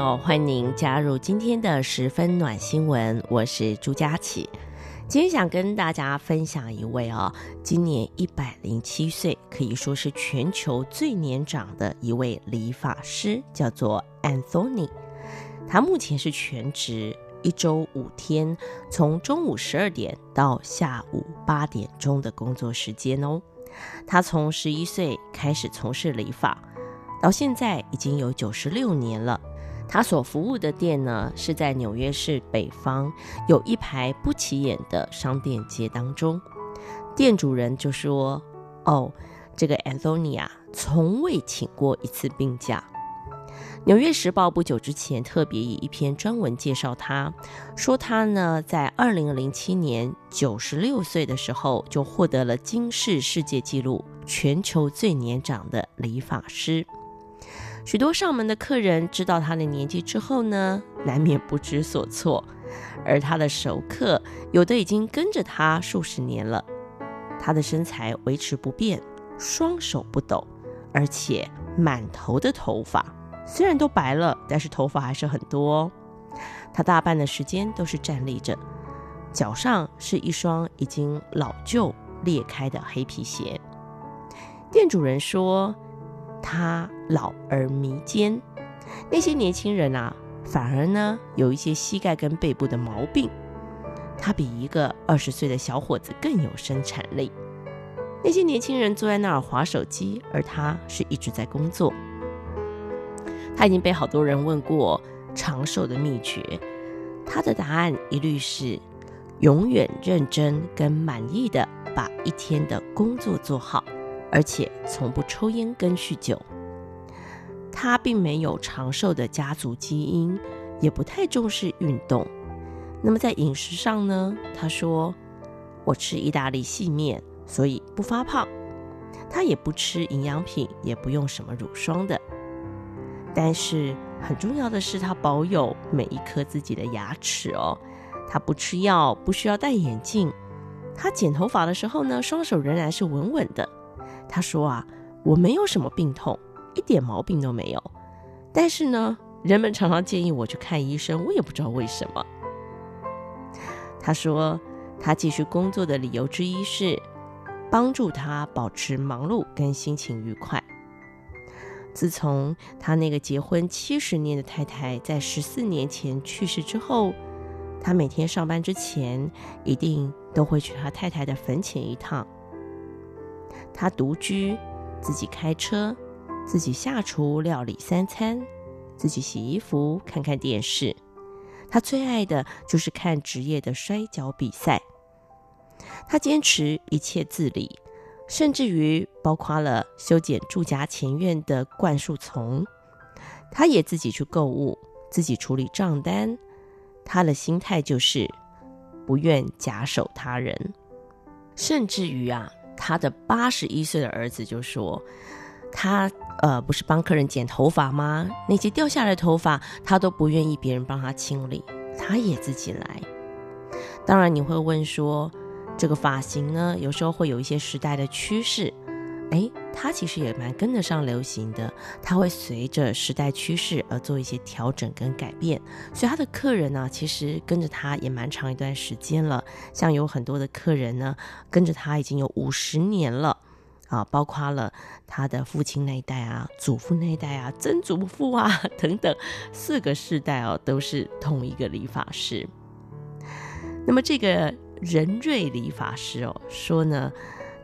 友，欢迎您加入今天的十分暖新闻，我是朱佳琪。今天想跟大家分享一位、哦，今年一百零七岁，可以说是全球最年长的一位理发师，叫做 Anthony。他目前是全职，一周五天，从中午十二点到下午八点钟的工作时间哦。他从十一岁开始从事理发。到现在已经有九十六年了。他所服务的店呢，是在纽约市北方有一排不起眼的商店街当中。店主人就说：“哦，这个 Anthony 啊，从未请过一次病假。”纽约时报不久之前特别以一篇专文介绍他，说他呢在二零零七年九十六岁的时候就获得了金氏世界纪录，全球最年长的理发师。许多上门的客人知道他的年纪之后呢，难免不知所措。而他的熟客有的已经跟着他数十年了。他的身材维持不变，双手不抖，而且满头的头发，虽然都白了，但是头发还是很多。他大半的时间都是站立着，脚上是一双已经老旧裂开的黑皮鞋。店主人说，他老而弥坚，那些年轻人啊，反而呢有一些膝盖跟背部的毛病。他比一个二十岁的小伙子更有生产力。那些年轻人坐在那儿滑手机，而他是一直在工作。他已经被好多人问过长寿的秘诀，他的答案一律是永远认真跟满意的把一天的工作做好。而且从不抽烟跟酗酒，他并没有长寿的家族基因，也不太重视运动。那么在饮食上呢？他说：“我吃意大利细面，所以不发胖。他也不吃营养品，也不用什么乳霜的。但是很重要的是，他保有每一颗自己的牙齿哦。他不吃药，不需要戴眼镜。他剪头发的时候呢，双手仍然是稳稳的。”他说啊，我没有什么病痛，一点毛病都没有。但是呢，人们常常建议我去看医生，我也不知道为什么。他说，他继续工作的理由之一是帮助他保持忙碌跟心情愉快。自从他那个结婚七十年的太太在十四年前去世之后，他每天上班之前一定都会去他太太的坟前一趟。他独居，自己开车，自己下厨料理三餐，自己洗衣服，看看电视。他最爱的就是看职业的摔跤比赛。他坚持一切自理，甚至于包括了修剪住家前院的灌树丛。他也自己去购物，自己处理账单。他的心态就是不愿假手他人，甚至于啊。他的八十一岁的儿子就说：“他呃，不是帮客人剪头发吗？那些掉下来的头发，他都不愿意别人帮他清理，他也自己来。当然，你会问说，这个发型呢，有时候会有一些时代的趋势。”哎，他其实也蛮跟得上流行的，他会随着时代趋势而做一些调整跟改变，所以他的客人呢，其实跟着他也蛮长一段时间了。像有很多的客人呢，跟着他已经有五十年了啊，包括了他的父亲那一代啊、祖父那一代啊、曾祖父啊等等，四个世代哦，都是同一个理发师。那么这个仁瑞理发师哦，说呢。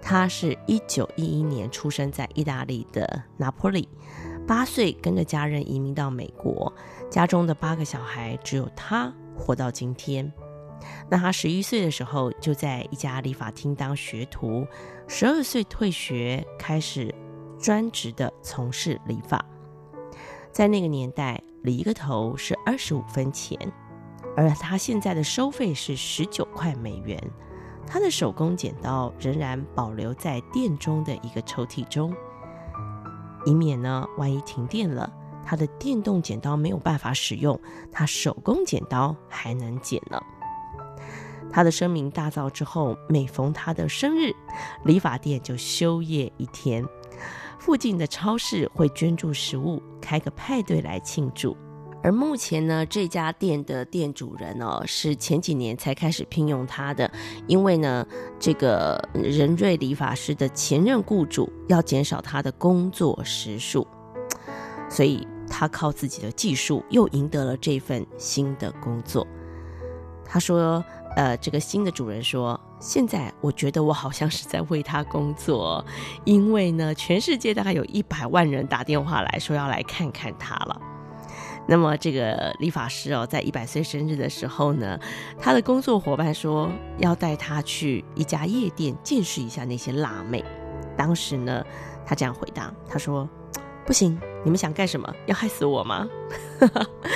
他是一九一一年出生在意大利的拿坡里，八岁跟着家人移民到美国，家中的八个小孩只有他活到今天。那他十一岁的时候就在一家理发厅当学徒，十二岁退学，开始专职的从事理发。在那个年代，理一个头是二十五分钱，而他现在的收费是十九块美元。他的手工剪刀仍然保留在店中的一个抽屉中，以免呢，万一停电了，他的电动剪刀没有办法使用，他手工剪刀还能剪呢。他的声名大噪之后，每逢他的生日，理发店就休业一天。附近的超市会捐助食物，开个派对来庆祝。而目前呢，这家店的店主人哦，是前几年才开始聘用他的，因为呢，这个仁瑞理发师的前任雇主要减少他的工作时数，所以他靠自己的技术又赢得了这份新的工作。他说。呃，这个新的主人说：“现在我觉得我好像是在为他工作，因为呢，全世界大概有一百万人打电话来说要来看看他了。那么这个理发师哦，在一百岁生日的时候呢，他的工作伙伴说要带他去一家夜店见识一下那些辣妹。当时呢，他这样回答：他说，不行，你们想干什么？要害死我吗？”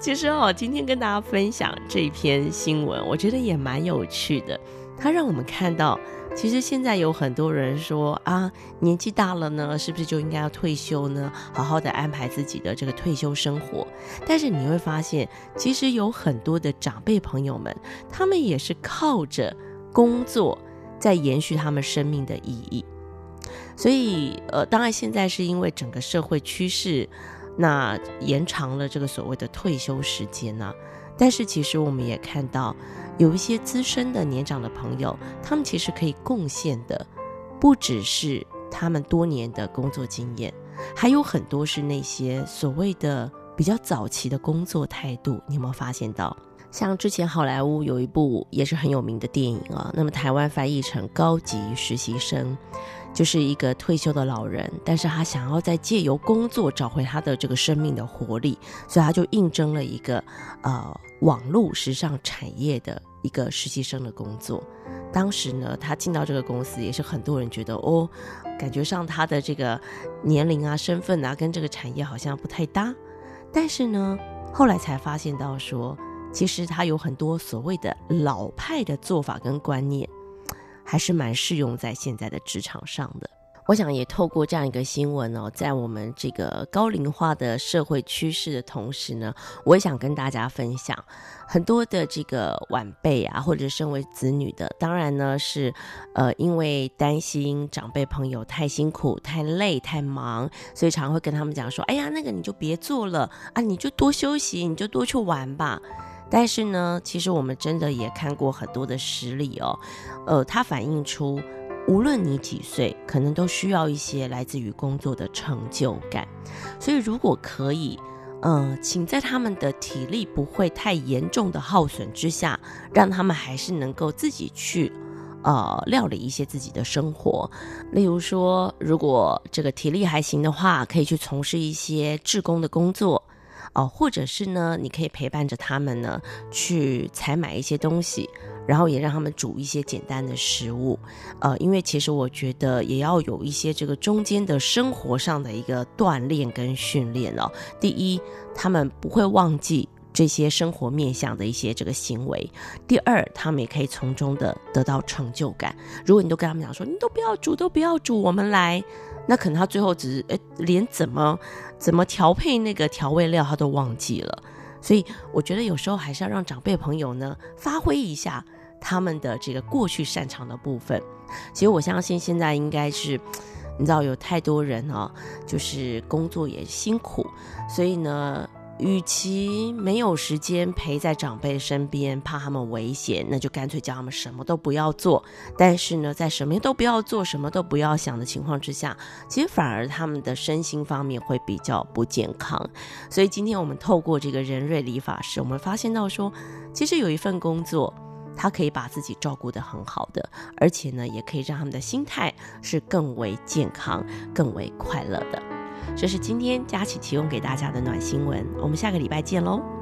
其实哦，今天跟大家分享这篇新闻，我觉得也蛮有趣的。它让我们看到，其实现在有很多人说啊，年纪大了呢，是不是就应该要退休呢？好好的安排自己的这个退休生活。但是你会发现，其实有很多的长辈朋友们，他们也是靠着工作在延续他们生命的意义。所以，呃，当然现在是因为整个社会趋势。那延长了这个所谓的退休时间呢、但是其实我们也看到，有一些资深的年长的朋友，他们其实可以贡献的，不只是他们多年的工作经验，还有很多是那些所谓的比较早期的工作态度。你有没有发现到？像之前好莱坞有一部也是很有名的电影啊，那么台湾翻译成《高级实习生》。就是一个退休的老人，但是他想要再借由工作找回他的这个生命的活力，所以他就应征了一个呃网络时尚产业的一个实习生的工作。当时呢，他进到这个公司，也是很多人觉得哦，感觉上他的这个年龄啊、身份啊，跟这个产业好像不太搭。但是呢，后来才发现到说，其实他有很多所谓的老派的做法跟观念。还是蛮适用在现在的职场上的。我想也透过这样一个新闻哦，在我们这个高龄化的社会趋势的同时呢，我也想跟大家分享很多的这个晚辈啊，或者身为子女的，当然呢是呃，因为担心长辈朋友太辛苦、太累、太忙，所以常会跟他们讲说：“哎呀，那个你就别做了啊，你就多休息，你就多去玩吧。”但是呢，其实我们真的也看过很多的实例哦，呃，它反映出无论你几岁，可能都需要一些来自于工作的成就感。所以如果可以，呃，请在他们的体力不会太严重的耗损之下，让他们还是能够自己去，呃，料理一些自己的生活。例如说，如果这个体力还行的话，可以去从事一些志工的工作。哦，或者是呢，你可以陪伴着他们呢，去采买一些东西，然后也让他们煮一些简单的食物。呃，因为其实我觉得也要有一些这个中间的生活上的一个锻炼跟训练哦。第一，他们不会忘记这些生活面向的一些这个行为；第二，他们也可以从中的得到成就感。如果你都跟他们讲说，你都不要煮，都不要煮，我们来。那可能他最后只是诶，连怎么怎么调配那个调味料他都忘记了，所以我觉得有时候还是要让长辈朋友呢发挥一下他们的这个过去擅长的部分。其实我相信现在应该是，你知道有太多人哦，就是工作也辛苦，所以呢。与其没有时间陪在长辈身边，怕他们危险，那就干脆叫他们什么都不要做。但是呢，在什么都不要做、什么都不要想的情况之下，其实反而他们的身心方面会比较不健康。所以今天我们透过这个仁瑞理法师，我们发现到说，其实有一份工作，他可以把自己照顾得很好的，而且呢，也可以让他们的心态是更为健康、更为快乐的。这是今天佳琪提供给大家的暖新闻，我们下个礼拜见喽。